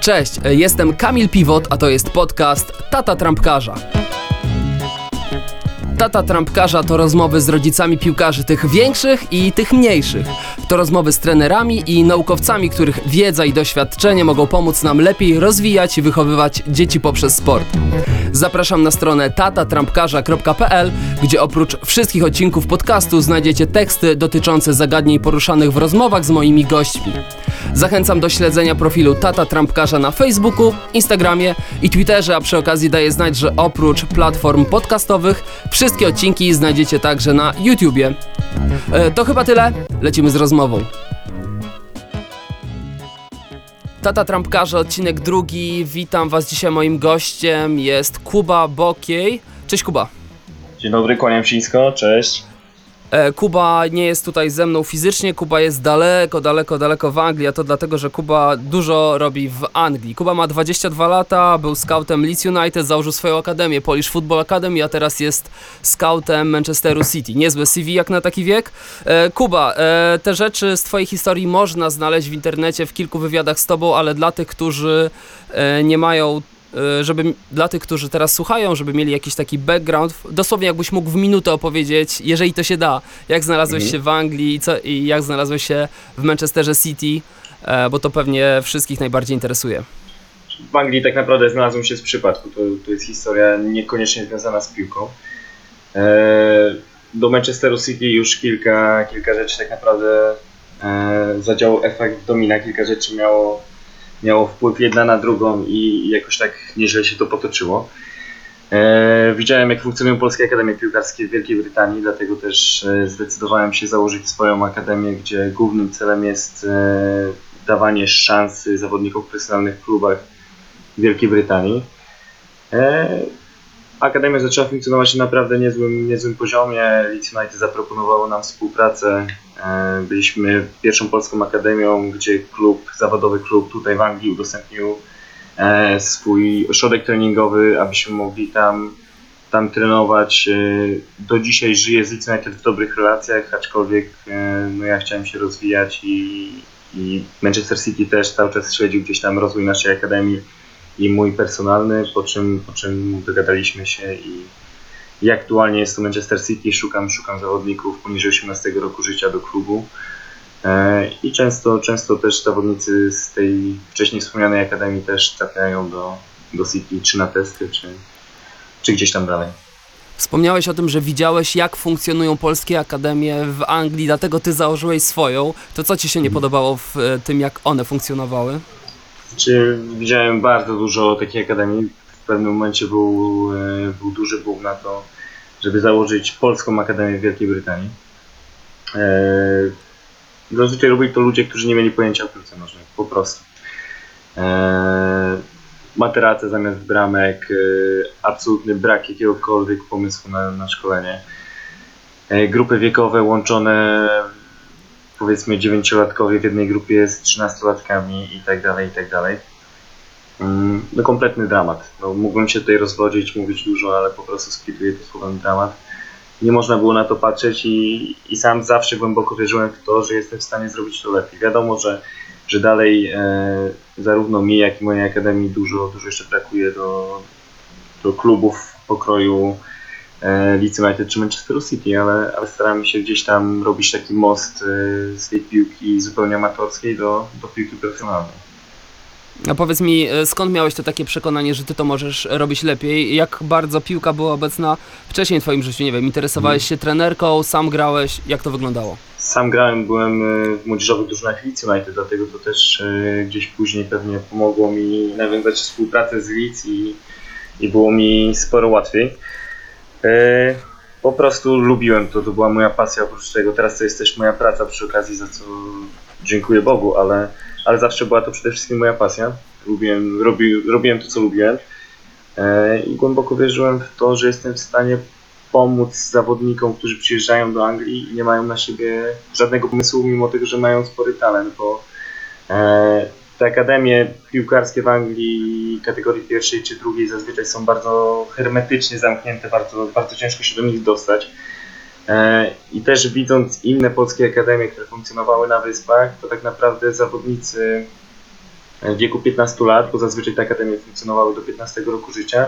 Cześć, jestem Kamil Piwot, a to jest podcast Tata Trampkarza. Tata Trampkarza to rozmowy z rodzicami piłkarzy tych większych i tych mniejszych. To rozmowy z trenerami i naukowcami, których wiedza i doświadczenie mogą pomóc nam lepiej rozwijać i wychowywać dzieci poprzez sport. Zapraszam na stronę tatatrampkarza.pl, gdzie oprócz wszystkich odcinków podcastu znajdziecie teksty dotyczące zagadnień poruszanych w rozmowach z moimi gośćmi. Zachęcam do śledzenia profilu Tata Trampkarza na Facebooku, Instagramie i Twitterze, a przy okazji daję znać, że oprócz platform podcastowych wszystkie odcinki znajdziecie także na YouTubie. E, to chyba tyle, lecimy z rozmową. Tata Trampkarza, odcinek drugi. Witam Was dzisiaj. Moim gościem jest Kuba Bokiej. Cześć Kuba. Dzień dobry, kłaniam się nisko, cześć. E, Kuba nie jest tutaj ze mną fizycznie, Kuba jest daleko, daleko, daleko w Anglii, a to dlatego, że Kuba dużo robi w Anglii. Kuba ma 22 lata, był scoutem Leeds United, założył swoją akademię, Polish Football Academy, a teraz jest scoutem Manchesteru City. Niezłe CV jak na taki wiek. E, Kuba, e, te rzeczy z twojej historii można znaleźć w internecie, w kilku wywiadach z tobą, ale dla tych, którzy nie mają żeby dla tych, którzy teraz słuchają, żeby mieli jakiś taki background, dosłownie jakbyś mógł w minutę opowiedzieć, jeżeli to się da, jak znalazłeś mhm. się w Anglii i, co, i jak znalazłeś się w Manchesterze City, e, bo to pewnie wszystkich najbardziej interesuje. W Anglii tak naprawdę znalazłem się z przypadku, to, to jest historia niekoniecznie związana z piłką. E, do Manchesteru City już kilka, kilka rzeczy tak naprawdę e, zadziałał efekt domina, kilka rzeczy miało miało wpływ jedna na drugą i jakoś tak nieźle się to potoczyło. E, widziałem, jak funkcjonują polskie akademie piłkarskie w Wielkiej Brytanii, dlatego też e, zdecydowałem się założyć swoją akademię, gdzie głównym celem jest e, dawanie szansy zawodnikom w profesjonalnych klubach Wielkiej Brytanii. Akademia zaczęła funkcjonować na naprawdę niezłym, niezłym poziomie. Leeds United zaproponowało nam współpracę. E, byliśmy pierwszą polską akademią, gdzie klub, zawodowy klub tutaj w Anglii udostępnił e, swój ośrodek treningowy, abyśmy mogli tam, tam trenować. E, do dzisiaj żyję z Leeds United w dobrych relacjach, aczkolwiek no ja chciałem się rozwijać i, i Manchester City też cały czas śledził gdzieś tam rozwój naszej akademii i mój personalny, po czym, po czym dogadaliśmy się i, i aktualnie jest to Manchester City, szukam, szukam zawodników poniżej 18 roku życia do klubu. E, I często, często też zawodnicy z tej wcześniej wspomnianej akademii też trafiają do, do City, czy na testy, czy, czy gdzieś tam dalej. Wspomniałeś o tym, że widziałeś, jak funkcjonują polskie akademie w Anglii, dlatego ty założyłeś swoją. To co ci się nie podobało w e, tym, jak one funkcjonowały? Czy widziałem bardzo dużo takich akademii. W pewnym momencie był, e, był duży boom na to, żeby założyć polską akademię w Wielkiej Brytanii. E, zazwyczaj robili to ludzie, którzy nie mieli pojęcia o piłce nożnej, po prostu. E, materace zamiast bramek, absolutny brak jakiegokolwiek pomysłu na, na szkolenie. Grupy wiekowe łączone powiedzmy dziewięciolatkowie w jednej grupie z trzynastolatkami i tak dalej, i tak dalej. Mm, no kompletny dramat. No, mógłbym się tutaj rozwodzić, mówić dużo, ale po prostu skwituję to słowem dramat. Nie można było na to patrzeć i, i sam zawsze głęboko wierzyłem w to, że jestem w stanie zrobić to lepiej. Wiadomo, że, że dalej e, zarówno mi, jak i mojej akademii dużo, dużo jeszcze brakuje do, do klubów pokroju Leeds United czy Manchester City, ale, ale staramy się gdzieś tam robić taki most e, z tej piłki zupełnie amatorskiej do, do piłki profesjonalnej. A powiedz mi, e, skąd miałeś to takie przekonanie, że ty to możesz robić lepiej? Jak bardzo piłka była obecna wcześniej w twoim życiu? Nie wiem, interesowałeś hmm. się trenerką, sam grałeś, jak to wyglądało? Sam grałem, byłem w młodzieżowych drużynach Leeds United, dlatego to też gdzieś później pewnie pomogło mi nawiązać współpracę z Leeds i, i było mi sporo łatwiej. E, po prostu lubiłem to, to była moja pasja oprócz tego. Teraz to jest też moja praca przy okazji, za co dziękuję Bogu, ale, ale zawsze była to przede wszystkim moja pasja. Lubiłem, robi, robiłem to, co lubiłem e, i głęboko wierzyłem w to, że jestem w stanie pomóc zawodnikom, którzy przyjeżdżają do Anglii i nie mają na siebie żadnego pomysłu, mimo tego, że mają spory talent, bo e, te akademie piłkarskie w Anglii kategorii pierwszej czy drugiej zazwyczaj są bardzo hermetycznie zamknięte, bardzo, bardzo ciężko się do nich dostać. E, I też widząc inne polskie akademie, które funkcjonowały na wyspach, to tak naprawdę zawodnicy w wieku 15 lat, bo zazwyczaj te akademie funkcjonowały do 15 roku życia,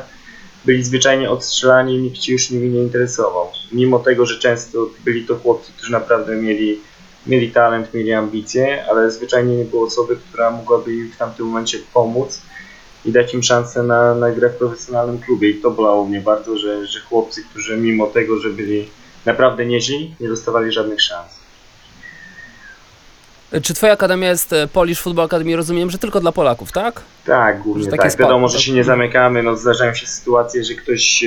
byli zwyczajnie odstrzelani nikt się już nimi nie interesował. Mimo tego, że często byli to chłopcy, którzy naprawdę mieli, mieli talent, mieli ambicje, ale zwyczajnie nie było osoby, która mogłaby im w tamtym momencie pomóc i dać im szansę na, na grę w profesjonalnym klubie. I to bolało mnie bardzo, że, że chłopcy, którzy mimo tego, że byli naprawdę nieźli, nie dostawali żadnych szans. Czy twoja akademia jest e, Polish Football Academy? Rozumiem, że tylko dla Polaków, tak? Tak, głównie Że tak. Wiadomo, że się nie zamykamy, no zdarzają się sytuacje, że ktoś e,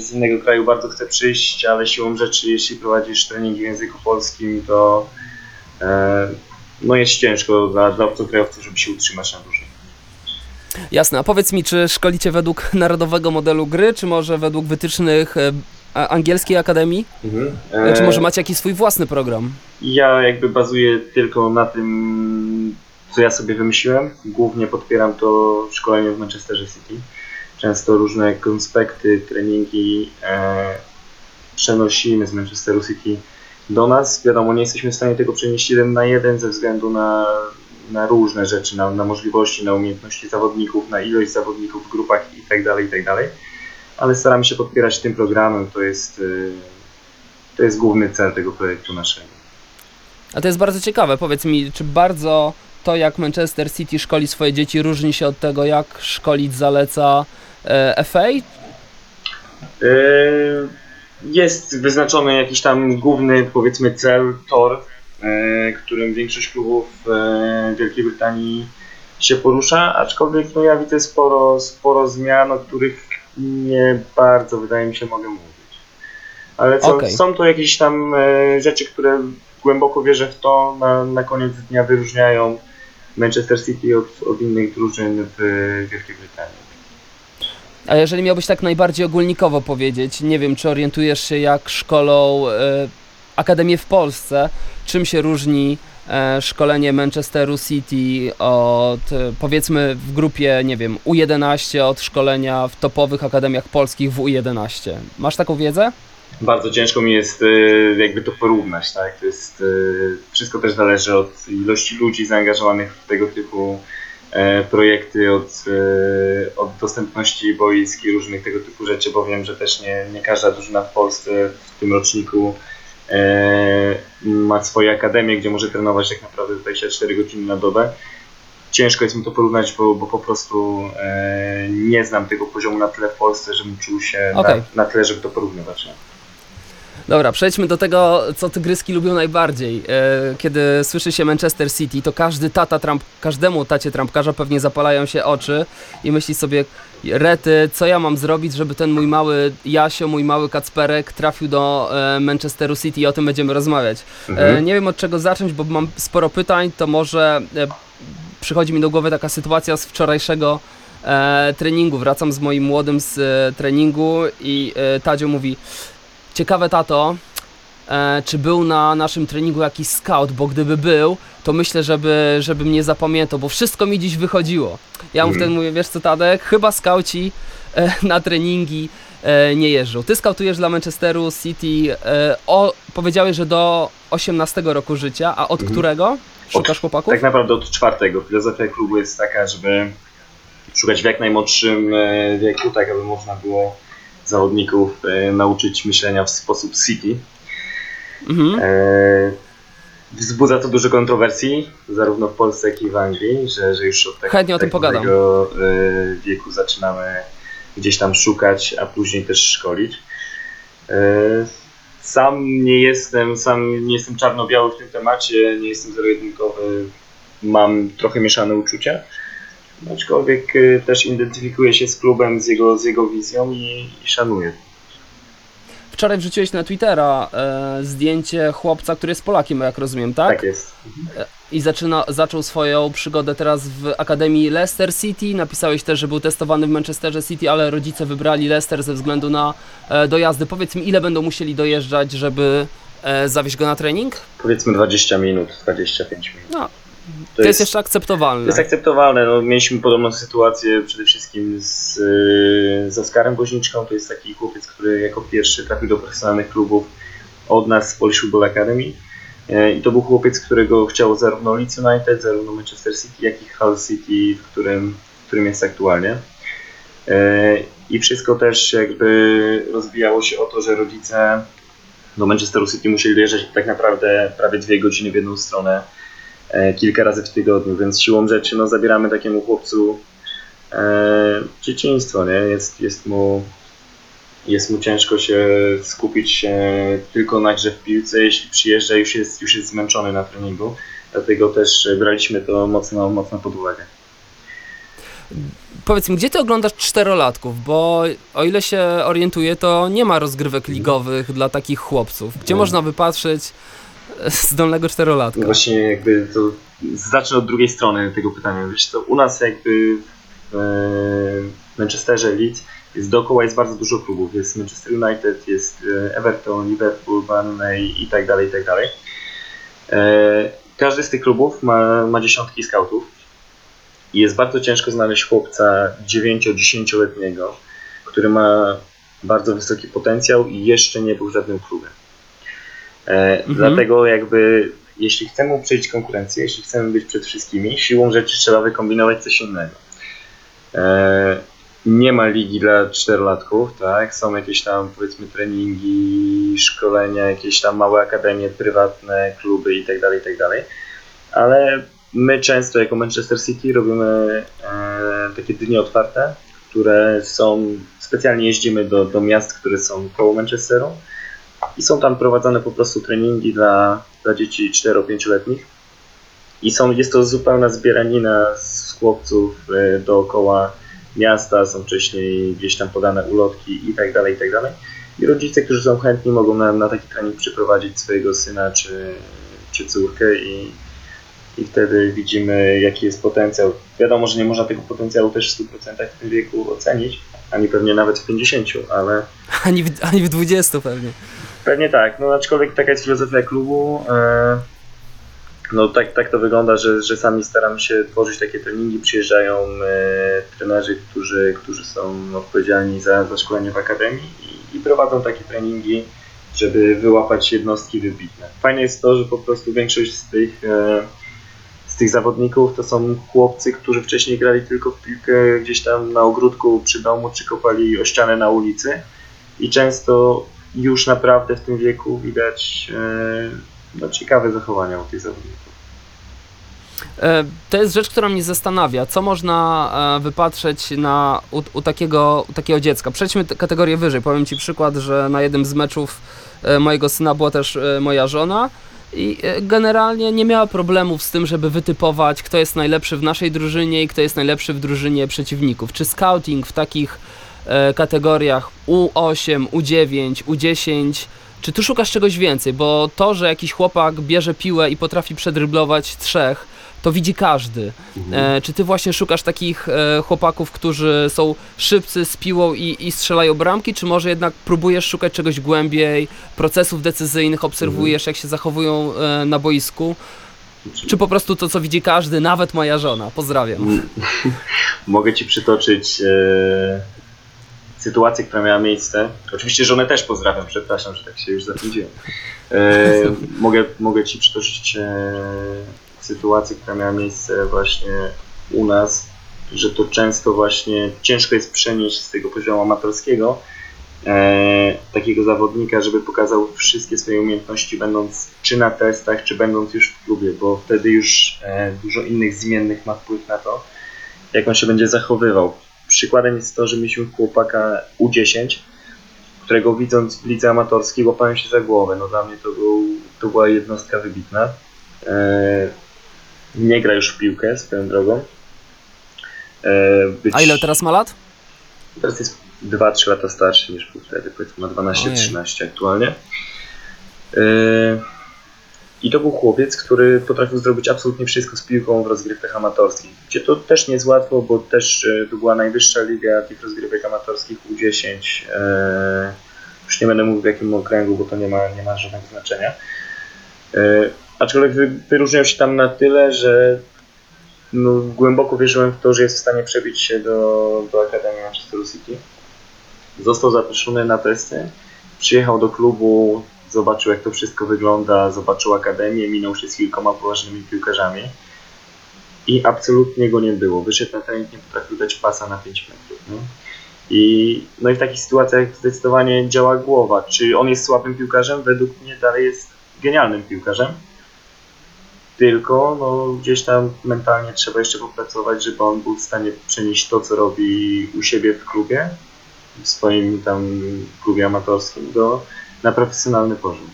z innego kraju bardzo chce przyjść, ale siłą rzeczy, jeśli prowadzisz treningi w języku polskim, to e, no jest ciężko dla, dla obcokrajowców, żeby się utrzymać na dłużej. Jasne, a powiedz mi, czy szkolicie według narodowego modelu gry, czy może według wytycznych a- angielskiej akademii? E, Czy może macie jakiś swój własny program? Ja jakby bazuję tylko na tym, co ja sobie wymyśliłem. Głównie podpieram to szkolenie w Manchesterze City. Często różne konspekty, treningi e, przenosimy z Manchesteru City do nas. Wiadomo, nie jesteśmy w stanie tego przenieść jeden na jeden ze względu na, na różne rzeczy, na, na możliwości, na umiejętności zawodników, na ilość zawodników w grupach itd. itd. Ale staramy się podpierać tym programem. To jest, e, to jest główny cel tego projektu naszego. A to jest bardzo ciekawe. Powiedz mi, czy bardzo to, jak Manchester City szkoli swoje dzieci, różni się od tego, jak szkolić zaleca e, FA? Yy, Jest wyznaczony jakiś tam główny, powiedzmy, cel, tor, yy, którym większość klubów yy, Wielkiej Brytanii się porusza, aczkolwiek no, ja widzę sporo, sporo zmian, o których nie bardzo, wydaje mi się, mogę mówić. Ale co, Okej. są to jakieś tam e, rzeczy, które głęboko wierzę w to, na, na koniec dnia wyróżniają Manchester City od, od innych drużyn w Wielkiej Brytanii. A jeżeli miałbyś tak najbardziej ogólnikowo powiedzieć, nie wiem, czy orientujesz się, jak szkolą e, Akademię w Polsce, czym się różni szkolenie Manchesteru City od, e, powiedzmy, w grupie, nie wiem, U11 od szkolenia w topowych akademiach polskich w U11. Masz taką wiedzę? bardzo ciężko mi jest e, jakby to porównać, tak? To jest, e, wszystko też zależy od ilości ludzi zaangażowanych w tego typu e, projekty, od, e, od dostępności boisk i różnych tego typu rzeczy, bo wiem, że też nie, nie każda drużyna w Polsce w tym roczniku e, ma swoje akademie, gdzie może trenować tak naprawdę 24 godziny na dobę. Ciężko jest mi to porównać, bo, bo po prostu e, nie znam tego poziomu na tyle w Polsce, żebym czuł się Okej. na, na tyle, żeby to porównywać. Dobra, przejdźmy do tego, co tygryski lubią najbardziej. E, Kiedy słyszy się Manchester City, to każdy tata Trump, każdemu tacie trampkarza pewnie zapalają się oczy i myśli sobie, rety, co ja mam zrobić, żeby ten mój mały Jasio, mój mały Kacperek trafił do e, Manchesteru City i o tym będziemy rozmawiać. E, Mhm. Nie wiem od czego zacząć, bo mam sporo pytań, to może e, przychodzi mi do głowy taka sytuacja z wczorajszego e, treningu. Wracam z moim młodym z e, treningu i e, Tadzio mówi, ciekawe tato, e, czy był na naszym treningu jakiś scout, bo gdyby był, to myślę, żeby, żeby mnie zapamiętał, bo wszystko mi dziś wychodziło. Ja mu Mhm. wtedy mówię, wiesz co Tadek, chyba skauci e, na treningi e, nie jeżdżą. Ty skautujesz dla Manchesteru City, e, o, powiedziałeś, że do 18 roku życia, a od Mhm. którego szukasz chłopaków? Tak naprawdę od czwartego. Filozofia klubu jest taka, żeby szukać w jak najmłodszym e, wieku, tak aby można było zawodników e, nauczyć myślenia w sposób City. Mhm. E, Wzbudza to dużo kontrowersji, zarówno w Polsce, jak i w Anglii, że, że już od tak, Chętnie o tym pogadam. takiego e, wieku zaczynamy gdzieś tam szukać, a później też szkolić. E, Sam nie jestem, sam nie jestem czarno-biały w tym temacie, nie jestem zero-jedynkowy, mam trochę mieszane uczucia. Aczkolwiek e, też identyfikuję się z klubem, z jego, z jego wizją i, i szanuję. Wczoraj wrzuciłeś na Twittera e, zdjęcie chłopca, który jest Polakiem, jak rozumiem, tak? Tak jest. I zaczyna, zaczął swoją przygodę teraz w Akademii Leicester City. Napisałeś też, że był testowany w Manchesterze City, ale rodzice wybrali Leicester ze względu na e, dojazdy. Powiedz mi, ile będą musieli dojeżdżać, żeby e, zawieźć go na trening? Powiedzmy 20 minut, 25 minut. No, to, jest, jeszcze akceptowalne. To jest akceptowalne. No, mieliśmy podobną sytuację przede wszystkim z, yy, z Oskarem Woźniczką. To jest taki chłopiec, który jako pierwszy trafił do profesjonalnych klubów od nas z Polish Football Academy. E, I to był chłopiec, którego chciał zarówno Leeds United, zarówno Manchester City, jak i Hull City, w którym, w którym jest aktualnie. E, I wszystko też jakby rozwijało się o to, że rodzice do Manchesteru City musieli dojeżdżać tak naprawdę prawie dwie godziny w jedną stronę kilka razy w tygodniu, więc siłą rzeczy no, zabieramy takiemu chłopcu e, dzieciństwo, nie? Jest, jest, mu, jest mu ciężko się skupić e, tylko na grze w piłce, jeśli przyjeżdża już jest, już jest zmęczony na treningu, dlatego też braliśmy to mocno, mocno pod uwagę. Powiedz mi, gdzie ty oglądasz czterolatków? Bo o ile się orientuję, to nie ma rozgrywek ligowych dla takich chłopców. Gdzie Nie. można wypatrzeć e, zdolnego czterolatka? Właśnie jakby to zacznę od drugiej strony tego pytania. Wiesz co, u nas jakby w e, Manchesterze Leeds jest dookoła jest bardzo dużo klubów. Jest Manchester United, jest e, Everton, Liverpool, Burnley i tak dalej, i tak dalej. E, Każdy z tych klubów ma, ma dziesiątki scoutów i jest bardzo ciężko znaleźć chłopca 9-10-letniego, który ma bardzo wysoki potencjał i jeszcze nie był żadnym klubie. E, Mhm. Dlatego jakby jeśli chcemy uprzeć konkurencję, jeśli chcemy być przed wszystkimi, siłą rzeczy trzeba wykombinować coś innego. E, nie ma ligi dla czterolatków, tak? Są jakieś tam powiedzmy treningi, szkolenia, jakieś tam małe akademie prywatne, kluby itd., itd. Ale my często jako Manchester City robimy e, takie dni otwarte, które są, specjalnie jeździmy do, do miast, które są koło Manchesteru i są tam prowadzone po prostu treningi dla, dla dzieci 4-5-letnich. I są, jest to zupełna zbieranina z chłopców e, dookoła miasta, są wcześniej gdzieś tam podane ulotki i tak dalej, i tak dalej. I rodzice, którzy są chętni, mogą na, na taki trening przyprowadzić swojego syna czy, czy córkę i, i wtedy widzimy, jaki jest potencjał. Wiadomo, że nie można tego potencjału też w 100% w tym wieku ocenić, ani pewnie nawet w 50, ale Ani w, ani w 20 pewnie. Pewnie tak, no aczkolwiek taka jest filozofia klubu. e, No tak, tak to wygląda, że, że sami staramy się tworzyć takie treningi. Przyjeżdżają e, trenerzy, którzy, którzy są odpowiedzialni za, za szkolenie w akademii i, i prowadzą takie treningi, żeby wyłapać jednostki wybitne. Fajne jest to, że po prostu większość z tych, e, z tych zawodników to są chłopcy, którzy wcześniej grali tylko w piłkę gdzieś tam na ogródku przy domu, czy kopali o ścianę na ulicy i często już naprawdę w tym wieku widać e, no, ciekawe zachowania u tych zawodników. E, To jest rzecz, która mnie zastanawia. Co można e, wypatrzeć na, u, u, takiego, u takiego dziecka? Przejdźmy kategorię wyżej. Powiem Ci przykład, że na jednym z meczów mojego syna była też moja żona i generalnie nie miała problemów z tym, żeby wytypować, kto jest najlepszy w naszej drużynie i kto jest najlepszy w drużynie przeciwników. Czy scouting w takich kategoriach U8, U9, U10 czy tu szukasz czegoś więcej? Bo to, że jakiś chłopak bierze piłę i potrafi przedryblować trzech, to widzi każdy. E, czy ty właśnie szukasz takich e, chłopaków, którzy są szybcy z piłą i, i strzelają bramki, czy może jednak próbujesz szukać czegoś głębiej, procesów decyzyjnych, obserwujesz jak się zachowują e, na boisku? Czy po prostu to, co widzi każdy, nawet moja żona? Pozdrawiam. Mogę Ci przytoczyć e, sytuację, która miała miejsce. Oczywiście żonę też pozdrawiam, przepraszam, że tak się już zapędziłem. E, mogę, mogę Ci przytoczyć e, sytuację, która miała miejsce właśnie u nas, że to często właśnie ciężko jest przenieść z tego poziomu amatorskiego e, takiego zawodnika, żeby pokazał wszystkie swoje umiejętności, będąc czy na testach, czy będąc już w klubie, bo wtedy już e, dużo innych zmiennych ma wpływ na to, jak on się będzie zachowywał. Przykładem jest to, że mieliśmy chłopaka U10, którego widząc w lidze amatorskiej łapałem się za głowę. No dla mnie to, był, to była jednostka wybitna. E, nie gra już w piłkę swoją drogą. E, być, A ile teraz ma lat? Teraz jest 2-3 lata starszy niż był wtedy, powiedzmy ma 12-13 aktualnie. E, I to był chłopiec, który potrafił zrobić absolutnie wszystko z piłką w rozgrywkach amatorskich. Gdzie to też nie jest łatwo, bo też e, to była najwyższa liga tych rozgrywek amatorskich U10. E, już nie będę mówił w jakim okręgu, bo to nie ma, nie ma żadnego znaczenia. E, aczkolwiek wy, wyróżniał się tam na tyle, że no, głęboko wierzyłem w to, że jest w stanie przebić się do, do Akademii Manchester City. Został zaproszony na testy, przyjechał do klubu zobaczył jak to wszystko wygląda, zobaczył akademię, minął się z kilkoma poważnymi piłkarzami i absolutnie go nie było. Wyszedł na trening, nie potrafił dać pasa na 5 metrów. I, no i w takich sytuacjach zdecydowanie działa głowa. Czy on jest słabym piłkarzem? Według mnie dalej jest genialnym piłkarzem. Tylko no, gdzieś tam mentalnie trzeba jeszcze popracować, żeby on był w stanie przenieść to, co robi u siebie w klubie, w swoim tam klubie amatorskim, do, na profesjonalny poziom.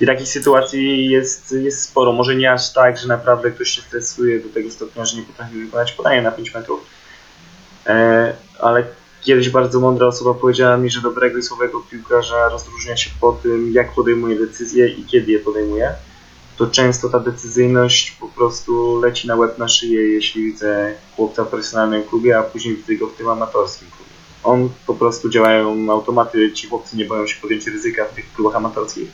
I takich sytuacji jest, jest sporo. Może nie aż tak, że naprawdę ktoś się stresuje do tego stopnia, że nie potrafi wykonać podania na 5 metrów. E, ale kiedyś bardzo mądra osoba powiedziała mi, że dobrego i słabego piłkarza rozróżnia się po tym, jak podejmuje decyzje i kiedy je podejmuje. To często ta decyzyjność po prostu leci na łeb na szyję, jeśli widzę chłopca w profesjonalnym klubie, a później widzę go w tym amatorskim klubie. On po prostu działają automaty, ci chłopcy nie boją się podjąć ryzyka w tych klubach amatorskich.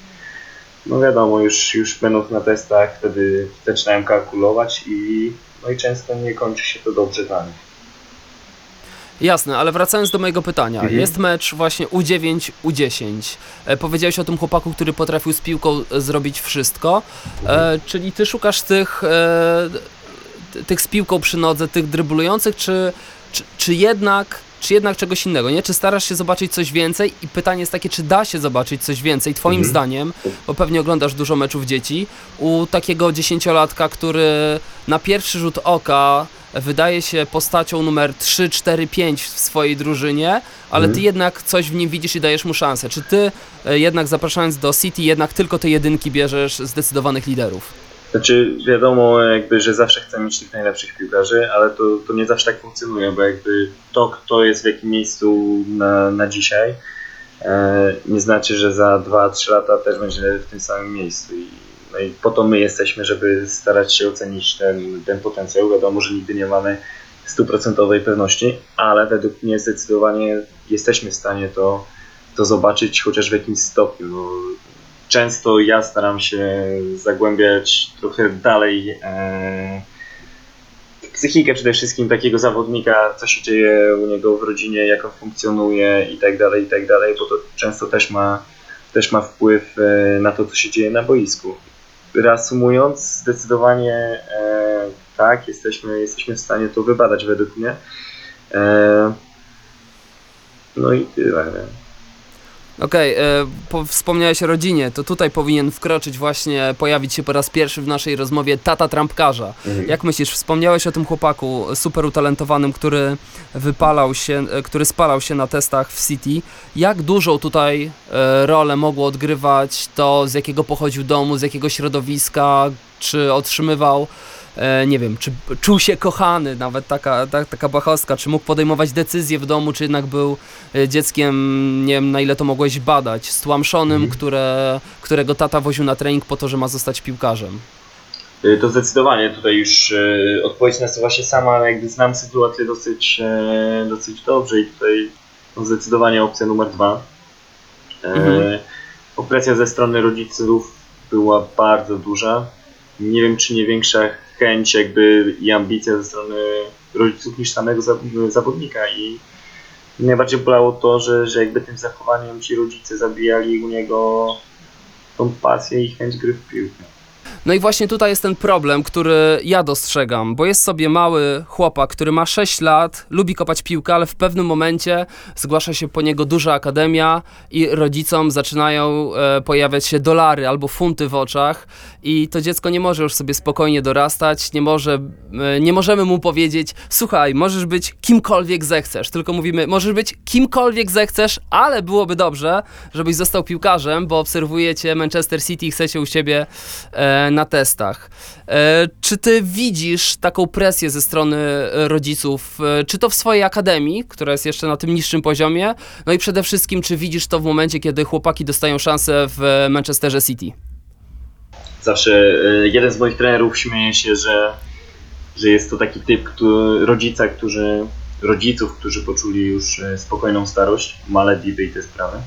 No wiadomo, już, już będąc na testach, wtedy zaczynają kalkulować i, no i często nie kończy się to dobrze dla nich. Jasne, ale wracając do mojego pytania. Mhm. Jest mecz właśnie U9, U10. E, powiedziałeś o tym chłopaku, który potrafił z piłką e, zrobić wszystko. E, czyli ty szukasz tych, e, tych z piłką przy nodze, tych dryblujących, czy, czy, czy jednak czy jednak czegoś innego, nie? Czy starasz się zobaczyć coś więcej? I pytanie jest takie, czy da się zobaczyć coś więcej, twoim Mhm. zdaniem, bo pewnie oglądasz dużo meczów dzieci, u takiego dziesięciolatka, który na pierwszy rzut oka wydaje się postacią numer 3, 4, 5 w swojej drużynie, ale Mhm. ty jednak coś w nim widzisz i dajesz mu szansę. Czy ty e, jednak zapraszając do City, jednak tylko te jedynki bierzesz zdecydowanych liderów? Znaczy wiadomo jakby, że zawsze chcę mieć tych najlepszych piłkarzy, ale to, to nie zawsze tak funkcjonuje, bo jakby to, kto jest w jakim miejscu na, na dzisiaj, e, nie znaczy, że za 2-3 lata też będzie w tym samym miejscu. I, no i po to my jesteśmy, żeby starać się ocenić ten, ten potencjał. Wiadomo, że nigdy nie mamy stuprocentowej pewności, ale według mnie zdecydowanie jesteśmy w stanie to, to zobaczyć chociaż w jakimś stopniu. No, często ja staram się zagłębiać trochę dalej e, psychikę przede wszystkim takiego zawodnika, co się dzieje u niego w rodzinie, jak on funkcjonuje i tak dalej, i tak dalej, bo to często też ma, też ma wpływ e, na to, co się dzieje na boisku. Reasumując, zdecydowanie e, tak, jesteśmy, jesteśmy w stanie to wybadać według mnie. E, no i tyle. Okej, e, po- wspomniałeś o rodzinie, to tutaj powinien wkroczyć właśnie, pojawić się po raz pierwszy w naszej rozmowie tata trampkarza. Jak myślisz, wspomniałeś o tym chłopaku super utalentowanym, który wypalał się, e, który spalał się na testach w City. Jak dużą tutaj e, rolę mogło odgrywać to, z jakiego pochodził domu, z jakiego środowiska, czy otrzymywał, e, nie wiem, czy czuł się kochany, nawet taka, ta, taka bachowska, czy mógł podejmować decyzje w domu, czy jednak był e, dzieckiem, nie wiem na ile to mogłeś badać, stłamszonym, Mhm. które, którego tata woził na trening po to, że ma zostać piłkarzem. Y, To zdecydowanie tutaj już odpowiedź nasuwa się sama, ale jakby znam sytuację dosyć, e, dosyć dobrze i tutaj no, zdecydowanie opcja numer dwa. E, Mhm. Opresja ze strony rodziców była bardzo duża. Nie wiem, czy nie większa chęć jakby i ambicja ze strony rodziców niż samego za- zawodnika i najbardziej bolało to, że, że jakby tym zachowaniem ci rodzice zabijali u niego tą pasję i chęć gry w piłkę. No i właśnie tutaj jest ten problem, który ja dostrzegam, bo jest sobie mały chłopak, który ma 6 lat, lubi kopać piłkę, ale w pewnym momencie zgłasza się po niego duża akademia i rodzicom zaczynają e, pojawiać się dolary albo funty w oczach i to dziecko nie może już sobie spokojnie dorastać, nie może, e, nie możemy mu powiedzieć, słuchaj, możesz być kimkolwiek zechcesz, tylko mówimy, możesz być kimkolwiek zechcesz, ale byłoby dobrze, żebyś został piłkarzem, bo obserwujecie Manchester City i chcecie u siebie e, na testach. E, czy ty widzisz taką presję ze strony rodziców, e, czy to w swojej akademii, która jest jeszcze na tym niższym poziomie, no i przede wszystkim, czy widzisz to w momencie, kiedy chłopaki dostają szansę w Manchesterze City? Zawsze e, jeden z moich trenerów śmieje się, że, że jest to taki typ który, rodzica, którzy, rodziców, którzy poczuli już spokojną starość, Malediwy i te sprawy.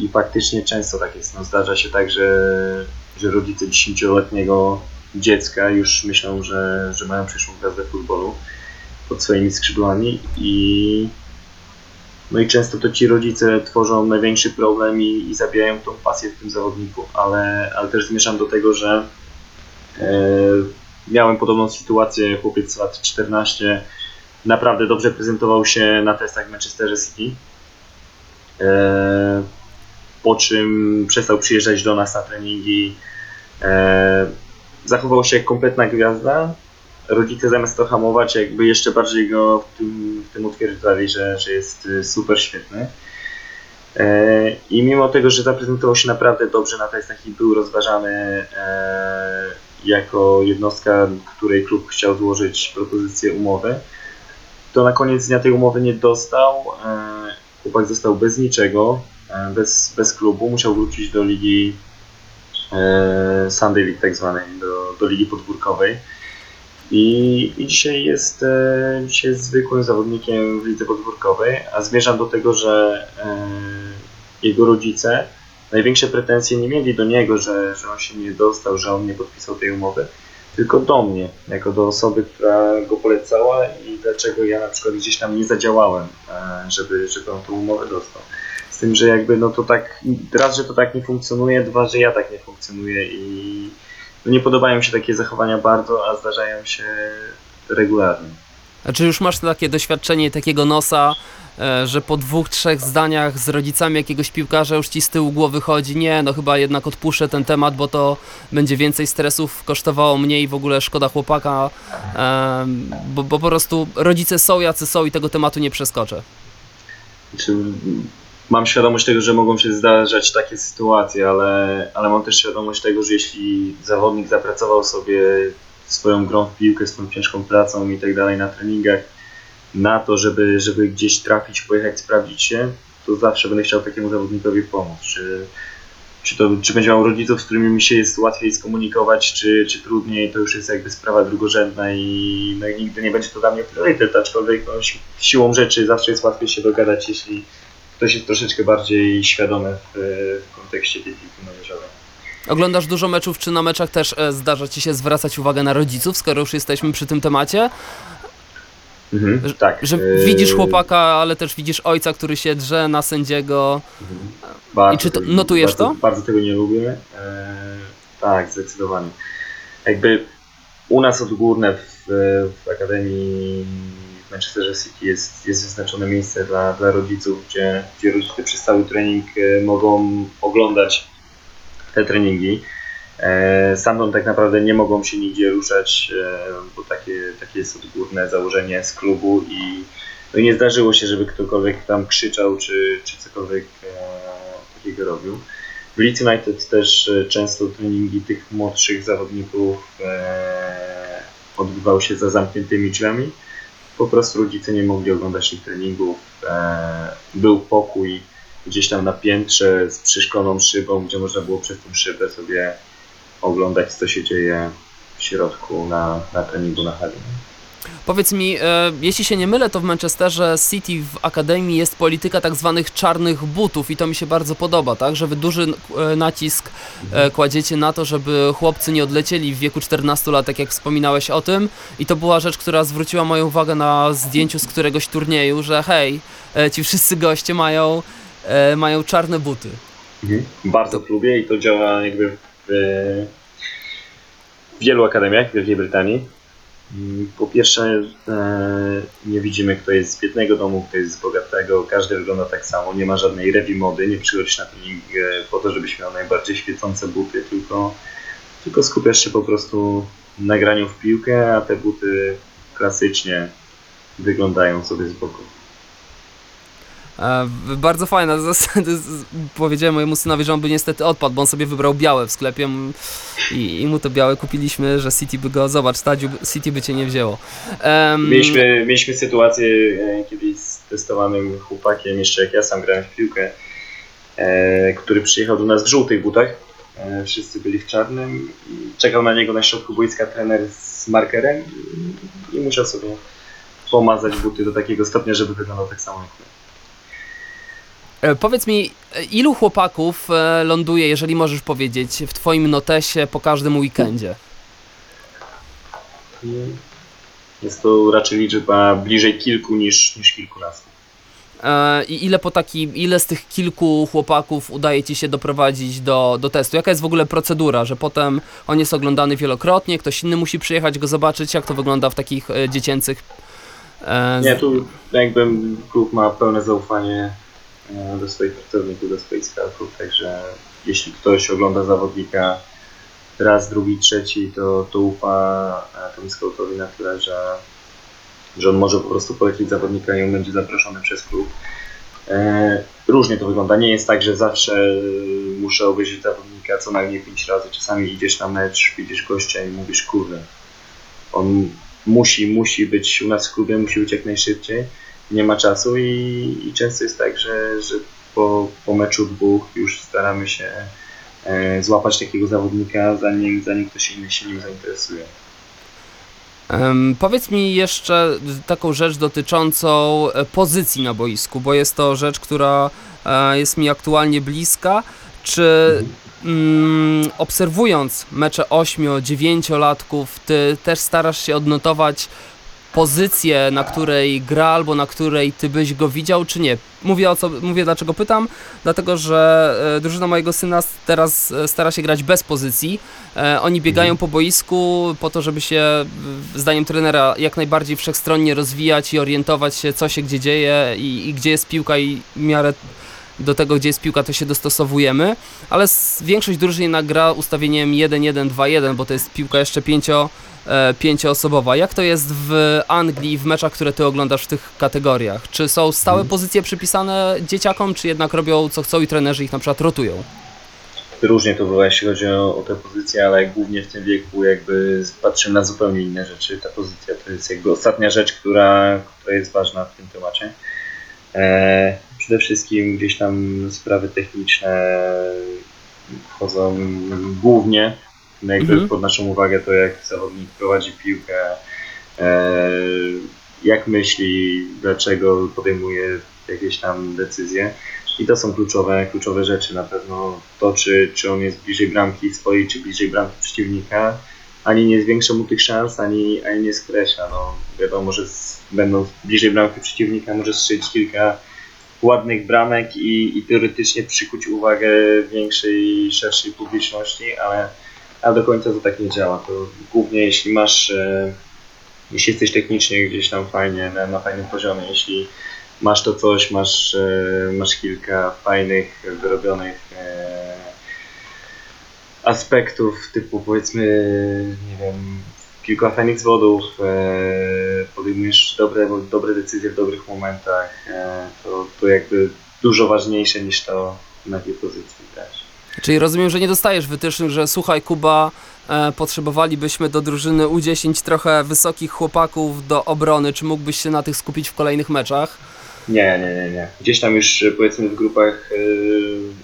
I faktycznie często tak jest. No, zdarza się tak, że, że rodzice 10-letniego dziecka już myślą, że, że mają przyszłą gwiazdę futbolu pod swoimi skrzydłami i No i często to ci rodzice tworzą największy problem i, i zabijają tą pasję w tym zawodniku, ale, ale też zmierzam do tego, że e, miałem podobną sytuację, chłopiec lat 14, naprawdę dobrze prezentował się na testach w Manchesterze City. E, po czym przestał przyjeżdżać do nas na treningi. E, zachował się jak kompletna gwiazda. Rodzice zamiast to hamować, jakby jeszcze bardziej go w tym, w tym utwierdzali, że, że jest y, super świetny. E, I mimo tego, że zaprezentował się naprawdę dobrze na testach i był rozważany e, jako jednostka, której klub chciał złożyć propozycję umowy, to na koniec dnia tej umowy nie dostał. E, Chłopak został bez niczego, e, bez, bez klubu, musiał wrócić do ligi e, Sunday League tak zwanej, do, do ligi podwórkowej. I, I dzisiaj jest, e, dzisiaj jest zwykłym zawodnikiem w lidze podwórkowej, a zmierzam do tego, że e, jego rodzice największe pretensje nie mieli do niego, że, że on się nie dostał, że on nie podpisał tej umowy, tylko do mnie, jako do osoby, która go polecała i dlaczego ja na przykład gdzieś tam nie zadziałałem, e, żeby, żeby on tą umowę dostał. Tym, że jakby no to tak, raz, że to tak nie funkcjonuje, dwa, że ja tak nie funkcjonuję i no nie podobają mi się takie zachowania bardzo, a zdarzają się regularnie. A czy już masz takie doświadczenie takiego nosa, e, że po dwóch, trzech zdaniach z rodzicami jakiegoś piłkarza już ci z tyłu głowy chodzi, nie, no chyba jednak odpuszczę ten temat, bo to będzie więcej stresów kosztowało mnie i w ogóle szkoda chłopaka, em, bo, bo po prostu rodzice są jacy są i tego tematu nie przeskoczę. Znaczy, mam świadomość tego, że mogą się zdarzać takie sytuacje, ale, ale mam też świadomość tego, że jeśli zawodnik zapracował sobie swoją grą w piłkę, swoją ciężką pracą i tak dalej na treningach na to, żeby, żeby gdzieś trafić, pojechać, sprawdzić się, to zawsze będę chciał takiemu zawodnikowi pomóc. Czy, czy, to, czy będzie miał rodziców, z którymi mi się jest łatwiej skomunikować, czy, czy trudniej, to już jest jakby sprawa drugorzędna i, no nigdy nie będzie to dla mnie priorytet, aczkolwiek no, si- siłą rzeczy zawsze jest łatwiej się dogadać, jeśli ktoś jest troszeczkę bardziej świadomy w, w kontekście tej piłki młodzieżowej. Oglądasz dużo meczów, czy na meczach też e, zdarza ci się zwracać uwagę na rodziców, skoro już jesteśmy przy tym temacie? Mhm, Że- tak. Że e, widzisz chłopaka, ale też widzisz ojca, który się drze na sędziego. Bardzo I czy to- tego- notujesz bardzo, to? Bardzo tego nie lubię. E, tak, zdecydowanie. Jakby u nas odgórne w, w Akademii Manchesterze City jest, jest wyznaczone miejsce dla, dla rodziców, gdzie, gdzie rodzice przez cały trening e, mogą oglądać te treningi. E, Stamtąd tak naprawdę nie mogą się nigdzie ruszać, e, bo takie, takie jest odgórne założenie z klubu i no nie zdarzyło się, żeby ktokolwiek tam krzyczał czy, czy cokolwiek takiego robił. W Leeds United też często treningi tych młodszych zawodników odbywały się za zamkniętymi drzwiami. Po prostu rodzice nie mogli oglądać tych treningów. E, był pokój gdzieś tam na piętrze z przyszkloną szybą, gdzie można było przez tą szybę sobie oglądać, co się dzieje w środku na, na treningu na hali. Powiedz mi, e, jeśli się nie mylę, to w Manchesterze City w Akademii jest polityka tak zwanych czarnych butów i to mi się bardzo podoba, tak? Że wy duży e, nacisk e, kładziecie na to, żeby chłopcy nie odlecieli w wieku 14 lat, tak jak wspominałeś o tym. I to była rzecz, która zwróciła moją uwagę na zdjęciu z któregoś turnieju, że hej, ci wszyscy goście mają, mają czarne buty. Bardzo to lubię i to działa jakby w, w wielu akademiach w Wielkiej Brytanii. Po pierwsze, e, nie widzimy, kto jest z biednego domu, kto jest z bogatego. Każdy wygląda tak samo. Nie ma żadnej rewi mody. Nie przychodzisz na trening e, po to, żebyś miał najbardziej świecące buty, tylko, tylko skupiasz się po prostu na graniu w piłkę, a te buty klasycznie wyglądają sobie z boku. E, bardzo fajna Powiedziałem mojemu synowi, że on by niestety odpadł, bo on sobie wybrał białe w sklepie i, i mu to białe kupiliśmy, że City by go, zobacz, Stadziu, City by cię nie wzięło. Em, Mieliśmy, mieliśmy sytuację e, kiedyś z testowanym chłopakiem, jeszcze jak ja sam grałem w piłkę, e, który przyjechał do nas w żółtych butach. E, wszyscy byli w czarnym czekał na niego na środku boiska trener z markerem i, i musiał sobie pomazać buty do takiego stopnia, żeby wyglądał tak samo jak my. E, Powiedz mi, e, ilu chłopaków e, ląduje, jeżeli możesz powiedzieć, w twoim notesie po każdym weekendzie? Jest to raczej liczba bliżej kilku niż, niż kilkunastu. I ile po takim, ile z tych kilku chłopaków udaje ci się doprowadzić do, do testu? Jaka jest w ogóle procedura, że potem on jest oglądany wielokrotnie, ktoś inny musi przyjechać go zobaczyć, jak to wygląda w takich dziecięcych Nie, tu jakby klub ma pełne zaufanie do swoich pracowników, do swoich scoutów, także jeśli ktoś ogląda zawodnika raz, drugi, trzeci, to, to ufa e, temu scoutowi na tyle, że, że on może po prostu polecić zawodnika i on będzie zaproszony przez klub. E, Różnie to wygląda. Nie jest tak, że zawsze e, muszę obejrzeć zawodnika co najmniej 5 razy. Czasami idziesz na mecz, widzisz gościa i mówisz, kurde, on musi, musi być u nas w klubie, musi być jak najszybciej. Nie ma czasu i, i często jest tak, że, że po, po meczu dwóch już staramy się e, złapać takiego zawodnika, zanim, zanim ktoś inny się nim zainteresuje. Em, powiedz mi jeszcze taką rzecz dotyczącą e, pozycji na boisku, bo jest to rzecz, która e, jest mi aktualnie bliska. Czy mm, obserwując mecze 8-9-latków, ty też starasz się odnotować pozycję, na której gra albo na której ty byś go widział, czy nie? Mówię o co, mówię dlaczego pytam, dlatego że e, drużyna mojego syna teraz e, stara się grać bez pozycji. E, oni biegają po boisku po to, żeby się, zdaniem trenera, jak najbardziej wszechstronnie rozwijać i orientować się, co się gdzie dzieje i, i gdzie jest piłka i w miarę do tego, gdzie jest piłka, to się dostosowujemy, ale większość drużyn jednak gra ustawieniem 1-1-2-1, bo to jest piłka jeszcze pięcio, e, pięcioosobowa. Jak to jest w Anglii, w meczach, które ty oglądasz w tych kategoriach? Czy są stałe Mhm. pozycje przypisane dzieciakom, czy jednak robią co chcą i trenerzy ich na przykład rotują? Różnie to bywa, jeśli chodzi o, o tę pozycję, ale głównie w tym wieku jakby patrzymy na zupełnie inne rzeczy. Ta pozycja to jest jakby ostatnia rzecz, która, która jest ważna w tym temacie. E, przede wszystkim gdzieś tam sprawy techniczne wchodzą głównie no jakby Mhm. pod naszą uwagę to jak zawodnik prowadzi piłkę, e, jak myśli, dlaczego podejmuje jakieś tam decyzje. I to są kluczowe, kluczowe rzeczy na pewno. To, czy, czy on jest bliżej bramki swojej, czy bliżej bramki przeciwnika, ani nie zwiększa mu tych szans, ani, ani nie skreśla. No, wiadomo, że z, będąc bliżej bramki przeciwnika może strzelić kilka ładnych bramek i, i teoretycznie przykuć uwagę większej, szerszej publiczności, ale, ale do końca to tak nie działa. To głównie jeśli masz, e, jeśli jesteś technicznie gdzieś tam fajnie, na, na fajnym poziomie, jeśli masz to coś, masz, e, masz kilka fajnych, wyrobionych e, aspektów, typu powiedzmy, nie wiem, kilka fajnych zwodów, podejmujesz dobre, dobre decyzje w dobrych momentach, to, to jakby dużo ważniejsze niż to, na jakiej pozycji. Czyli rozumiem, że nie dostajesz wytycznych, że słuchaj Kuba, e, potrzebowalibyśmy do drużyny U10 trochę wysokich chłopaków do obrony, czy mógłbyś się na tych skupić w kolejnych meczach? Nie, nie, nie, nie. Gdzieś tam już e, powiedzmy w grupach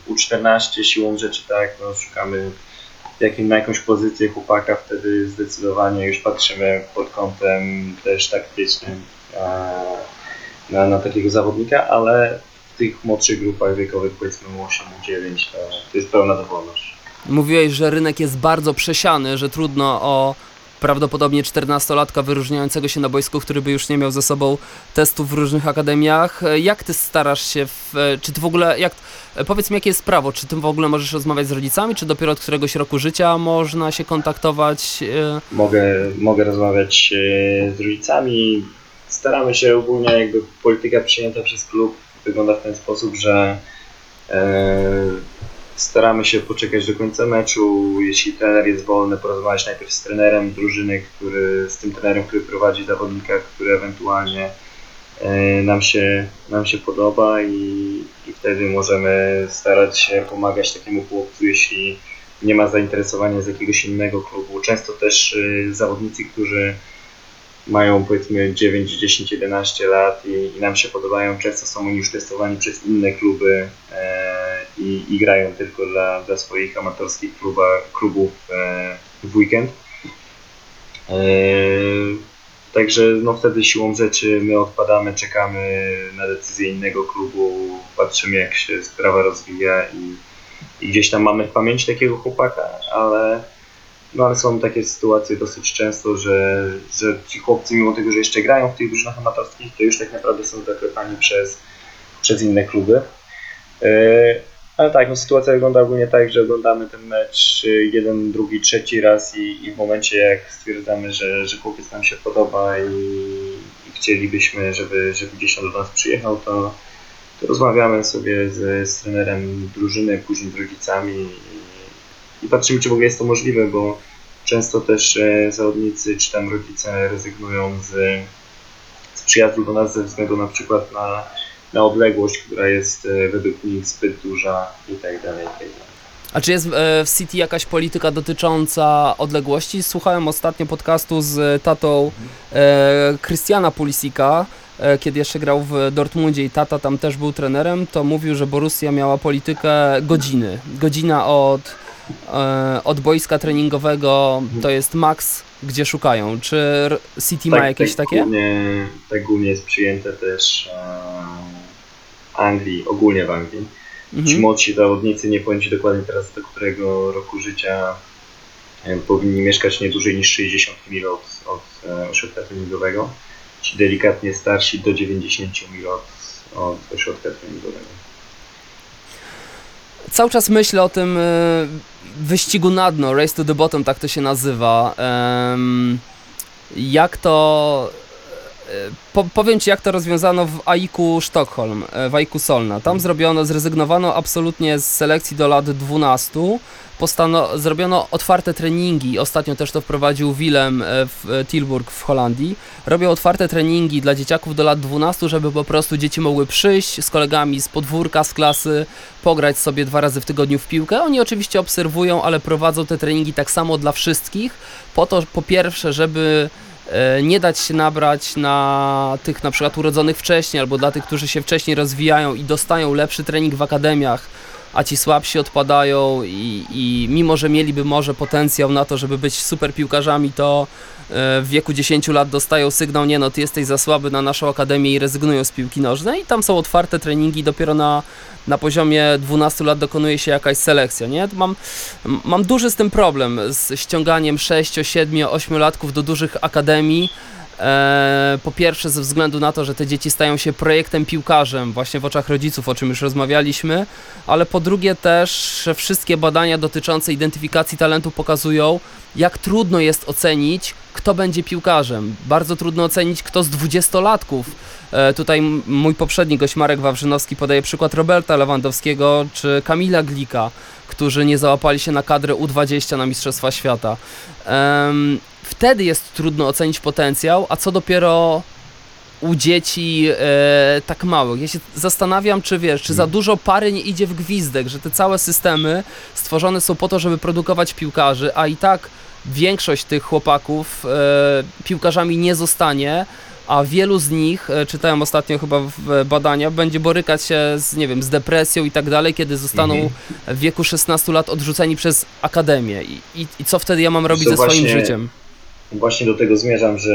e, U14 siłą rzeczy tak, no, szukamy jakim, na jakąś pozycję chłopaka, wtedy zdecydowanie już patrzymy pod kątem też taktycznym e, na, na takiego zawodnika, ale tych młodszych grupach wiekowych powiedzmy 8-9 to, to jest pełna dowolność. Mówiłeś, że rynek jest bardzo przesiany, że trudno o prawdopodobnie 14-latka wyróżniającego się na boisku, który by już nie miał ze sobą testów w różnych akademiach. Jak ty starasz się, w, czy ty w ogóle, jak, powiedz mi jakie jest prawo, czy ty w ogóle możesz rozmawiać z rodzicami, czy dopiero od któregoś roku życia można się kontaktować? e, mogę, mogę rozmawiać e, z rodzicami. Staramy się ogólnie, jakby polityka przyjęta przez klub wygląda w ten sposób, że e, staramy się poczekać do końca meczu. Jeśli trener jest wolny, porozmawiać najpierw z trenerem drużyny, który, z tym trenerem, który prowadzi zawodnika, który ewentualnie e, nam się, nam się podoba i, i wtedy możemy starać się pomagać takiemu chłopcu, jeśli nie ma zainteresowania z jakiegoś innego klubu. Często też y, zawodnicy, którzy mają powiedzmy 9, 10, 11 lat i, i nam się podobają, często są oni już testowani przez inne kluby e, i, i grają tylko dla, dla swoich amatorskich kluba, klubów e, w weekend. E, Także no wtedy siłą rzeczy my odpadamy, czekamy na decyzję innego klubu, patrzymy jak się sprawa rozwija i, i gdzieś tam mamy w pamięci takiego chłopaka, ale, no ale są takie sytuacje dosyć często, że, że ci chłopcy mimo tego, że jeszcze grają w tych drużynach amatorskich, to już tak naprawdę są zaklepani przez przez inne kluby. E, ale tak, no sytuacja wygląda ogólnie tak, że oglądamy ten mecz y, jeden, drugi, trzeci raz i, i w momencie jak stwierdzamy, że, że chłopiec nam się podoba i, i chcielibyśmy, żeby, żeby gdzieś on do nas przyjechał, to, to rozmawiamy sobie z, z trenerem drużyny, później z rodzicami i, patrzymy, czy w ogóle jest to możliwe, bo często też e, zawodnicy czy tam rodzice rezygnują z, z przyjazdu do nas ze względu na przykład na, na odległość, która jest e, według nich zbyt duża i tak dalej, tak. A czy jest e, w City jakaś polityka dotycząca odległości? Słuchałem ostatnio podcastu z tatą e, Christiana Pulisika, e, kiedy jeszcze grał w Dortmundzie i tata tam też był trenerem, to mówił, że Borussia miała politykę godziny. Godzina od, e, od boiska treningowego to jest maks, gdzie szukają. Czy City ma jakieś tak takie? Głównie, tak głównie jest przyjęte też e, w Anglii, ogólnie w Anglii. Ci Mhm. młodsi zawodnicy, nie powiem Ci dokładnie teraz do którego roku życia, e, powinni mieszkać nie dłużej niż 60 mil od, od e, ośrodka treningowego. Ci delikatnie starsi do 90 mil od, od ośrodka treningowego. Cały czas myślę o tym wyścigu na dno, Race to the Bottom, tak to się nazywa. Em, jak to... y, Po, powiem Ci, jak to rozwiązano w AIK-u Sztokholm, e, w AIK-u Solna. Tam zrobiono, zrezygnowano absolutnie z selekcji do lat 12. Postano, zrobiono otwarte treningi. Ostatnio też to wprowadził Willem e, w e, Tilburg w Holandii. Robią otwarte treningi dla dzieciaków do lat 12, żeby po prostu dzieci mogły przyjść z kolegami z podwórka, z klasy, pograć sobie dwa razy w tygodniu w piłkę. Oni oczywiście obserwują, ale prowadzą te treningi tak samo dla wszystkich, po to po pierwsze, żeby e, nie dać się nabrać na tych na przykład urodzonych wcześniej, albo dla tych, którzy się wcześniej rozwijają i dostają lepszy trening w akademiach, a ci słabsi odpadają i, i mimo, że mieliby może potencjał na to, żeby być super piłkarzami, to e, w wieku 10 lat dostają sygnał, nie no, ty jesteś za słaby na naszą akademię i rezygnują z piłki nożnej i tam są otwarte treningi, dopiero na, na poziomie 12 lat dokonuje się jakaś selekcja, nie? Mam, mam duży z tym problem, z ściąganiem 6, 7, 8 latków do dużych akademii, po pierwsze ze względu na to, że te dzieci stają się projektem piłkarzem właśnie w oczach rodziców, o czym już rozmawialiśmy, ale po drugie też, że wszystkie badania dotyczące identyfikacji talentu pokazują, jak trudno jest ocenić, kto będzie piłkarzem. Bardzo trudno ocenić, kto z dwudziestolatków. E, tutaj mój poprzedni gość Marek Wawrzynowski podaje przykład Roberta Lewandowskiego czy Kamila Glika, którzy nie załapali się na kadrę U20 na Mistrzostwa Świata. Em, wtedy jest trudno ocenić potencjał, a co dopiero u dzieci e, tak małych. Ja się zastanawiam, czy wiesz, czy za dużo pary nie idzie w gwizdek, że te całe systemy stworzone są po to, żeby produkować piłkarzy, a i tak większość tych chłopaków e, piłkarzami nie zostanie, a wielu z nich, e, czytałem ostatnio chyba w badania, będzie borykać się z, nie wiem, z depresją i tak dalej, kiedy zostaną Mhm. w wieku 16 lat odrzuceni przez akademię. I, i, i co wtedy ja mam robić To ze swoim właśnie- życiem? Właśnie do tego zmierzam, że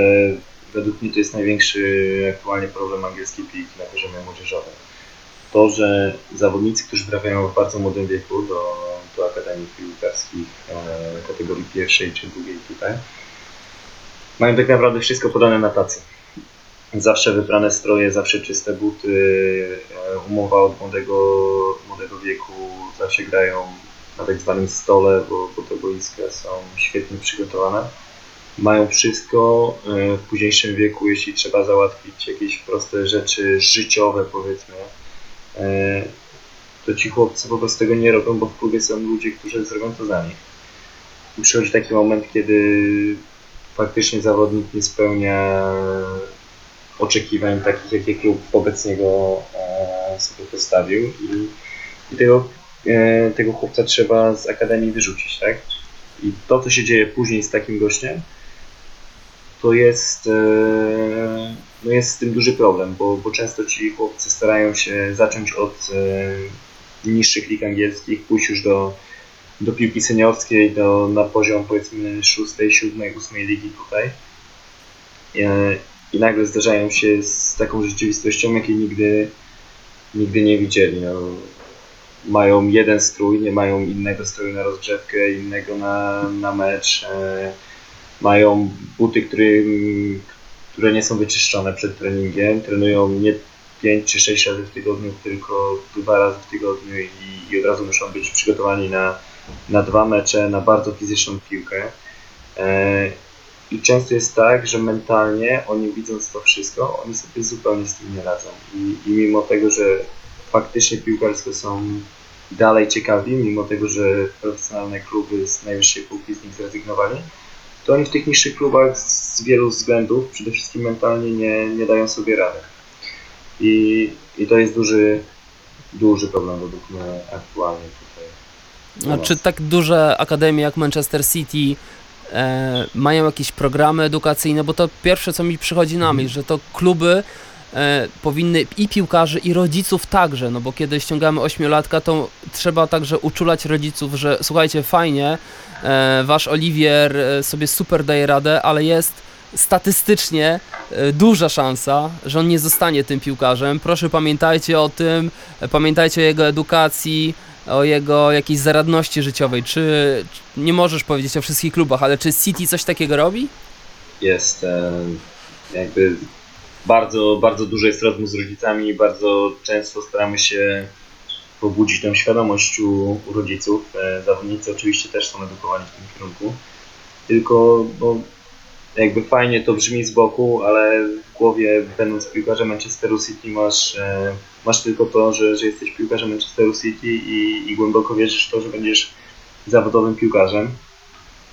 według mnie to jest największy aktualnie problem angielskiej piłki na poziomie młodzieżowym. To, że zawodnicy, którzy trafiają w bardzo młodym wieku do, do akademii piłkarskich e, kategorii pierwszej czy drugiej tutaj, mają tak naprawdę wszystko podane na tacy. Zawsze wybrane stroje, zawsze czyste buty, e, umowa od młodego, młodego wieku, zawsze grają na tak zwanym stole, bo, bo te boiska są świetnie przygotowane mają wszystko e, w późniejszym wieku, jeśli trzeba załatwić jakieś proste rzeczy życiowe, powiedzmy, e, to ci chłopcy po prostu tego nie robią, bo w klubie są ludzie, którzy zrobią to za nich. I przychodzi taki moment, kiedy faktycznie zawodnik nie spełnia oczekiwań takich, jakie klub wobec niego e, sobie postawił i, i tego, e, tego chłopca trzeba z akademii wyrzucić, tak? I to, co się dzieje później z takim gościem, to jest, e, no jest z tym duży problem, bo, bo często ci chłopcy starają się zacząć od niższych lig angielskich, pójść już do, do piłki seniorskiej, do, na poziom powiedzmy 6, 7, 8 ligi tutaj. I nagle zdarzają się z taką rzeczywistością, jakiej nigdy, nigdy nie widzieli. No, mają jeden strój, nie mają innego stroju na rozgrzewkę, innego na, na mecz. E, mają buty, który, które nie są wyczyszczone przed treningiem, trenują nie 5 czy 6 razy w tygodniu, tylko dwa razy w tygodniu i, i od razu muszą być przygotowani na, na dwa mecze, na bardzo fizyczną piłkę. E, I często jest tak, że mentalnie oni widząc to wszystko, oni sobie zupełnie z tym nie radzą. I, i mimo tego, że faktycznie piłkarsko są dalej ciekawi, mimo tego, że profesjonalne kluby z najwyższej półki z nich zrezygnowali, to oni w tych niższych klubach z wielu względów, przede wszystkim mentalnie, nie, nie dają sobie rady. I, I to jest duży, duży problem według mnie aktualnie tutaj. Czy tak duże akademie jak Manchester City e, mają jakieś programy edukacyjne? Bo to pierwsze, co mi przychodzi na myśl, że to kluby e, powinny i piłkarzy, i rodziców także, no bo kiedy ściągamy ośmiolatka, to trzeba także uczulać rodziców, że słuchajcie, fajnie, e, wasz Oliwier e, sobie super daje radę, ale jest statystycznie e, duża szansa, że on nie zostanie tym piłkarzem. Proszę pamiętajcie o tym, e, pamiętajcie o jego edukacji, o jego jakiejś zaradności życiowej. Czy, nie możesz powiedzieć o wszystkich klubach, ale czy City coś takiego robi? Jest jakby bardzo, bardzo dużo jest rozmów z rodzicami i bardzo często staramy się pobudzić tę świadomość u, u rodziców. E, zawodnicy oczywiście też są edukowani w tym kierunku, tylko bo jakby fajnie to brzmi z boku, ale w głowie będąc piłkarzem Manchesteru City masz, e, masz tylko to, że, że jesteś piłkarzem Manchesteru City i, i głęboko wierzysz w to, że będziesz zawodowym piłkarzem.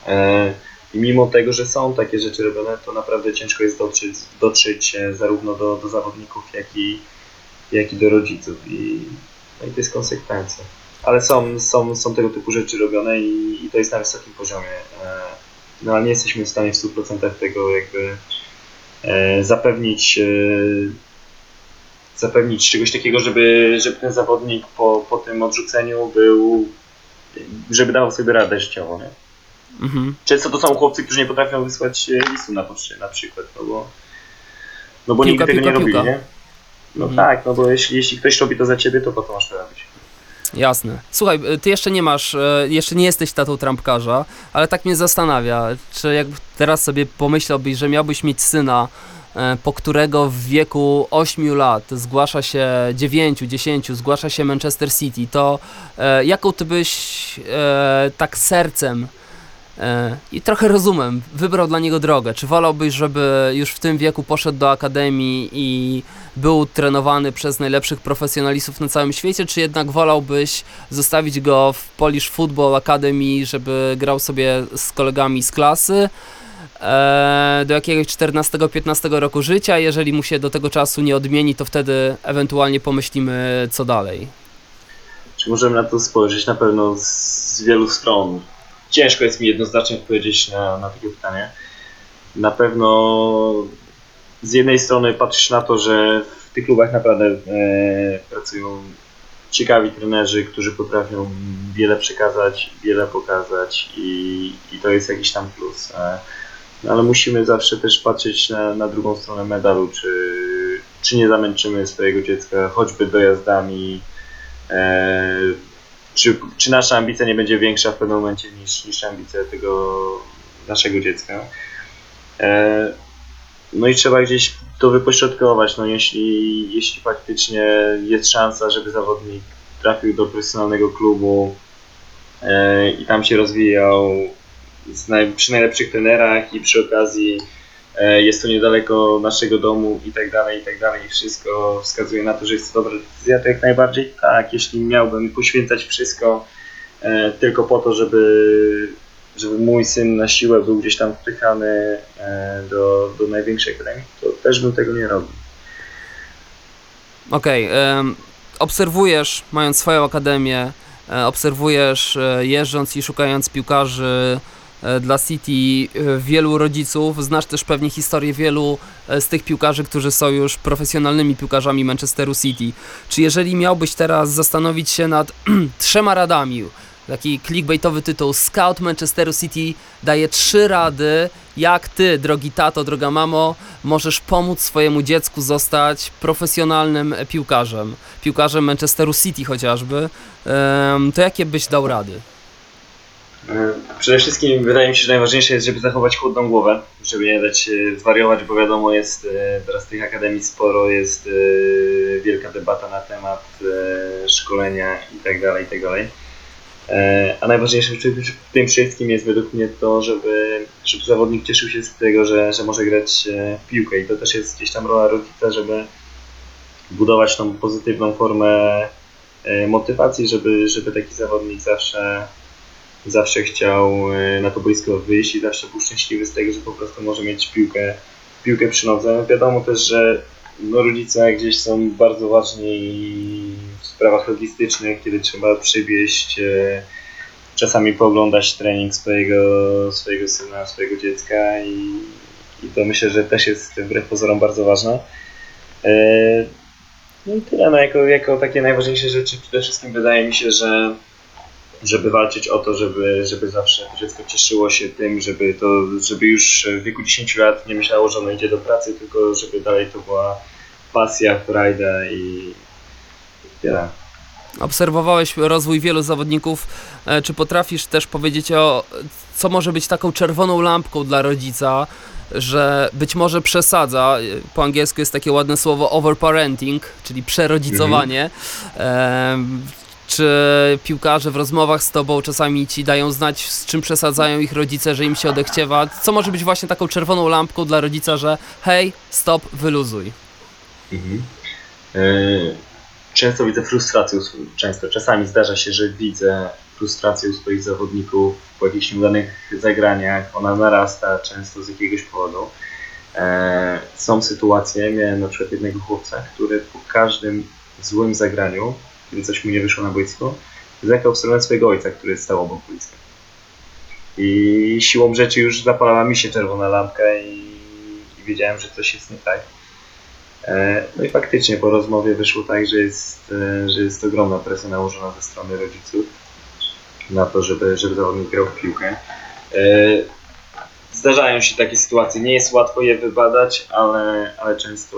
E, I mimo tego, że są takie rzeczy robione, to naprawdę ciężko jest dotrzeć, dotrzeć e, zarówno do, do zawodników, jak i, jak i do rodziców. I, no i to jest konsekwencja. Ale są, są, są tego typu rzeczy robione i, i to jest na wysokim poziomie. No ale nie jesteśmy w stanie w 100% tego jakby e, zapewnić, e, zapewnić czegoś takiego, żeby, żeby ten zawodnik po, po tym odrzuceniu był, żeby dawał sobie radę życiowo. Nie? Mhm. Często to są chłopcy, którzy nie potrafią wysłać e, listu na poczcie na przykład, no bo, no bo Piłka, nigdy tego piłka, nie robili, piłka. nie? No Mhm. tak, no bo jeśli, jeśli ktoś robi to za ciebie, to po co masz to robić? Jasne. Słuchaj, y, ty jeszcze nie masz, e, jeszcze nie jesteś tatą trampkarza, ale tak mnie zastanawia, czy jak teraz sobie pomyślałbyś, że miałbyś mieć syna, e, po którego w wieku 8 lat zgłasza się 9, 10, zgłasza się Manchester City, to jaką ty byś tak sercem i trochę rozumem wybrał dla niego drogę? Czy wolałbyś, żeby już w tym wieku poszedł do akademii i był trenowany przez najlepszych profesjonalistów na całym świecie, czy jednak wolałbyś zostawić go w Polish Football Academy, żeby grał sobie z kolegami z klasy e, do jakiegoś 14-15 roku życia, jeżeli mu się do tego czasu nie odmieni, to wtedy ewentualnie pomyślimy co dalej. Czy możemy na to spojrzeć na pewno z wielu stron? Ciężko jest mi jednoznacznie odpowiedzieć na, na takie pytanie. Na pewno z jednej strony patrzysz na to, że w tych klubach naprawdę e, pracują ciekawi trenerzy, którzy potrafią wiele przekazać, wiele pokazać i, i to jest jakiś tam plus. E, no ale musimy zawsze też patrzeć na, na drugą stronę medalu, czy, czy nie zamęczymy swojego dziecka choćby dojazdami, e, czy, czy nasza ambicja nie będzie większa w pewnym momencie niż, niż ambicja tego naszego dziecka. E, no i trzeba gdzieś to wypośrodkować. No jeśli, jeśli faktycznie jest szansa, żeby zawodnik trafił do profesjonalnego klubu e, i tam się rozwijał przy najlepszych trenerach i przy okazji jest to niedaleko naszego domu i tak dalej, i tak dalej. Wszystko wskazuje na to, że jest to dobra decyzja, to jak najbardziej tak. Jeśli miałbym poświęcać wszystko e, tylko po to, żeby, żeby mój syn na siłę był gdzieś tam wpychany e, do, do największej akademii, to też bym tego nie robił. Okej, em, obserwujesz, mając swoją akademię, e, obserwujesz, e, jeżdżąc i szukając piłkarzy e, dla City, e, wielu rodziców, znasz też pewnie historię wielu e, z tych piłkarzy, którzy są już profesjonalnymi piłkarzami Manchesteru City. Czy jeżeli miałbyś teraz zastanowić się nad trzema radami, taki clickbaitowy tytuł Scout Manchesteru City daje trzy rady, jak ty, drogi tato, droga mamo, możesz pomóc swojemu dziecku zostać profesjonalnym piłkarzem, piłkarzem Manchesteru City chociażby, to jakie byś dał rady? E, Przede wszystkim wydaje mi się, że najważniejsze jest, żeby zachować chłodną głowę, żeby nie dać się zwariować, bo wiadomo jest, e, teraz tych akademii sporo, jest e, wielka debata na temat e, szkolenia itd., itd. E, A najważniejsze w tym- wszystkim jest według mnie to, żeby, żeby zawodnik cieszył się z tego, że, że może grać e, w piłkę i to też jest gdzieś tam rola rodzica, żeby budować tą pozytywną formę e, motywacji, żeby, żeby taki zawodnik zawsze, zawsze chciał e, na to boisko wyjść i zawsze był szczęśliwy z tego, że po prostu może mieć piłkę, piłkę przy nodze. Wiadomo też, że no, rodzice gdzieś są bardzo ważni w sprawach logistycznych, kiedy trzeba przywieźć, e, czasami pooglądać trening swojego, swojego syna, swojego dziecka i, i to myślę, że też jest wbrew pozorom bardzo ważne. E, No i tyle, no jako, jako takie najważniejsze rzeczy przede wszystkim wydaje mi się, że żeby walczyć o to, żeby, żeby zawsze to dziecko cieszyło się tym, żeby to, żeby już w wieku 10 lat nie myślało, że ono idzie do pracy, tylko żeby dalej to była pasja, frajda i tyle. Obserwowałeś rozwój wielu zawodników. E, Czy potrafisz też powiedzieć o co może być taką czerwoną lampką dla rodzica, że być może przesadza, e, po angielsku jest takie ładne słowo overparenting, czyli przerodzicowanie. Em, Czy piłkarze w rozmowach z tobą czasami ci dają znać, z czym przesadzają ich rodzice, że im się odechciewa? Co może być właśnie taką czerwoną lampką dla rodzica, że hej, stop, wyluzuj? Mhm. E, Często widzę frustrację, często, czasami zdarza się, że widzę frustrację u swoich zawodników po jakichś nieudanych zagraniach, ona narasta często z jakiegoś powodu. E, Są sytuacje, miałem na przykład jednego chłopca, który po każdym złym zagraniu, kiedy coś mu nie wyszło na boisku, zerkał w stronę swojego ojca, który stał obok boiska. I siłą rzeczy już zapalała mi się czerwona lampka i, i wiedziałem, że coś jest nie tak. E, No i faktycznie po rozmowie wyszło tak, że jest, e, że jest ogromna presja nałożona ze strony rodziców na to, żeby, żeby zawodnik grał w piłkę. E, Zdarzają się takie sytuacje, nie jest łatwo je wybadać, ale, ale często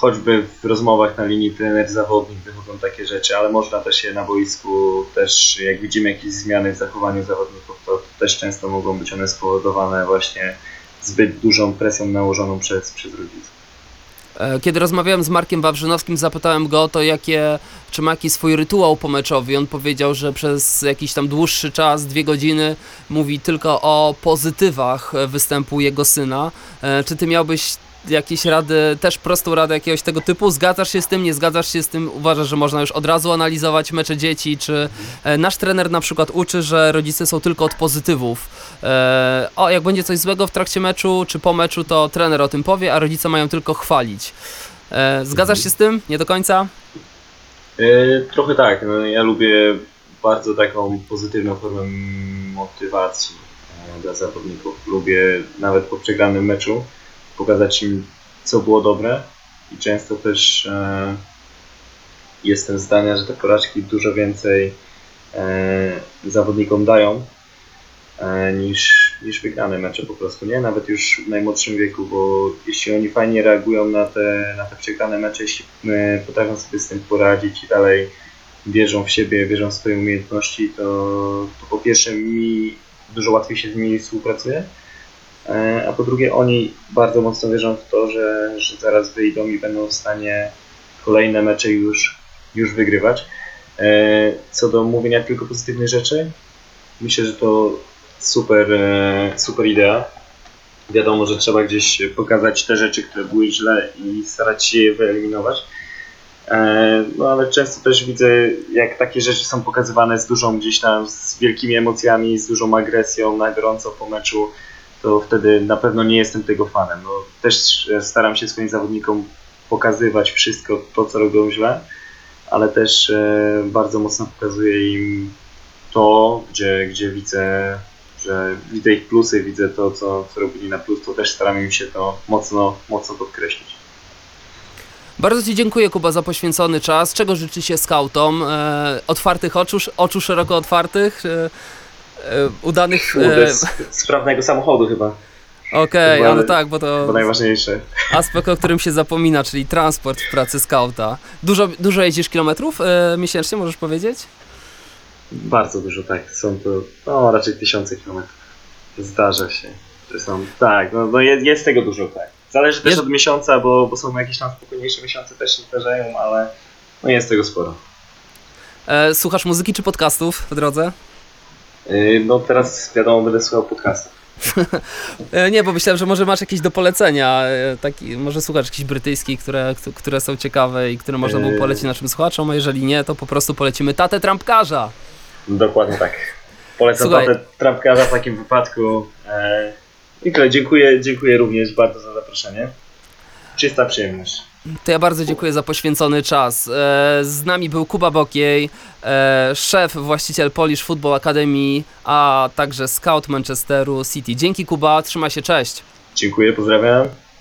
choćby w rozmowach na linii trener-zawodnik wychodzą takie rzeczy, ale można też je na boisku, też jak widzimy jakieś zmiany w zachowaniu zawodników, to też często mogą być one spowodowane właśnie zbyt dużą presją nałożoną przez, przez rodziców. E, Kiedy rozmawiałem z Markiem Wawrzynowskim, zapytałem go o to, jakie, czy ma jakiś swój rytuał pomeczowy. On powiedział, że przez jakiś tam dłuższy czas, dwie godziny, mówi tylko o pozytywach e, występu jego syna. E, Czy ty miałbyś jakieś rady, też prostą radę jakiegoś tego typu? Zgadzasz się z tym, nie zgadzasz się z tym? Uważasz, że można już od razu analizować mecze dzieci? Czy e, nasz trener na przykład uczy, że rodzice są tylko od pozytywów? E, O, jak będzie coś złego w trakcie meczu, czy po meczu, to trener o tym powie, a rodzice mają tylko chwalić. E, Zgadzasz się z tym? Nie do końca? E, Trochę tak. No, ja lubię bardzo taką pozytywną formę motywacji e, dla zawodników. Lubię nawet po przegranym meczu pokazać im, co było dobre i często też e, jestem zdania, że te porażki dużo więcej e, zawodnikom dają e, niż, niż wygrane mecze po prostu, nie? Nawet już w najmłodszym wieku, bo jeśli oni fajnie reagują na te, na te przegrane mecze, jeśli e, potrafią sobie z tym poradzić i dalej wierzą w siebie, wierzą w swoje umiejętności, to, to po pierwsze mi dużo łatwiej się z nimi współpracuje, a po drugie oni bardzo mocno wierzą w to, że, że zaraz wyjdą i będą w stanie kolejne mecze już, już wygrywać. E, Co do mówienia tylko pozytywnych rzeczy, myślę, że to super, e, super idea. Wiadomo, że trzeba gdzieś pokazać te rzeczy, które były źle i starać się je wyeliminować. E, No ale często też widzę, jak takie rzeczy są pokazywane z dużą gdzieś tam, z wielkimi emocjami, z dużą agresją na gorąco po meczu, to wtedy na pewno nie jestem tego fanem. No, też staram się swoim zawodnikom pokazywać wszystko to, co robią źle, ale też e, bardzo mocno pokazuję im to, gdzie, gdzie widzę, że widzę ich plusy, widzę to, co, co robili na plus, to też staram im się to mocno, mocno podkreślić. Bardzo Ci dziękuję, Kuba, za poświęcony czas. Czego życzy się skautom? E, otwartych oczu, oczu szeroko otwartych, e, udanych... Kurde, E, sprawnego samochodu chyba, Okej, chyba- ale tak, bo to to najważniejsze. aspekt, o którym się zapomina, czyli transport w pracy skauta. Dużo, dużo jeździsz kilometrów e, miesięcznie, możesz powiedzieć? Bardzo dużo, tak. Są to no, raczej tysiące kilometrów. Zdarza się, są. Tak, no, no jest, jest tego dużo, tak. Zależy też Jest- od miesiąca, bo, bo są jakieś tam spokojniejsze miesiące też się zdarzają, ale no jest tego sporo. E, słuchasz muzyki czy podcastów w drodze? Yy, No teraz wiadomo, będę słuchał podcastów. E, nie, bo myślałem, że może masz jakieś do polecenia, e, taki, może słuchasz jakichś brytyjskich, które, które są ciekawe i które można było Yy. polecić naszym słuchaczom, a jeżeli nie, to po prostu polecimy Tatę Trampkarza. Dokładnie tak. Polecam Słuchaj. tatę trampkarza w takim wypadku. E, I tyle, dziękuję, dziękuję również bardzo za zaproszenie. Czysta przyjemność. To ja bardzo dziękuję za poświęcony czas. E, z nami był Kuba Bokiej, e, szef, właściciel Polish Football Academy, a także scout Manchesteru City. Dzięki Kuba, trzymaj się, cześć. Dziękuję, pozdrawiam.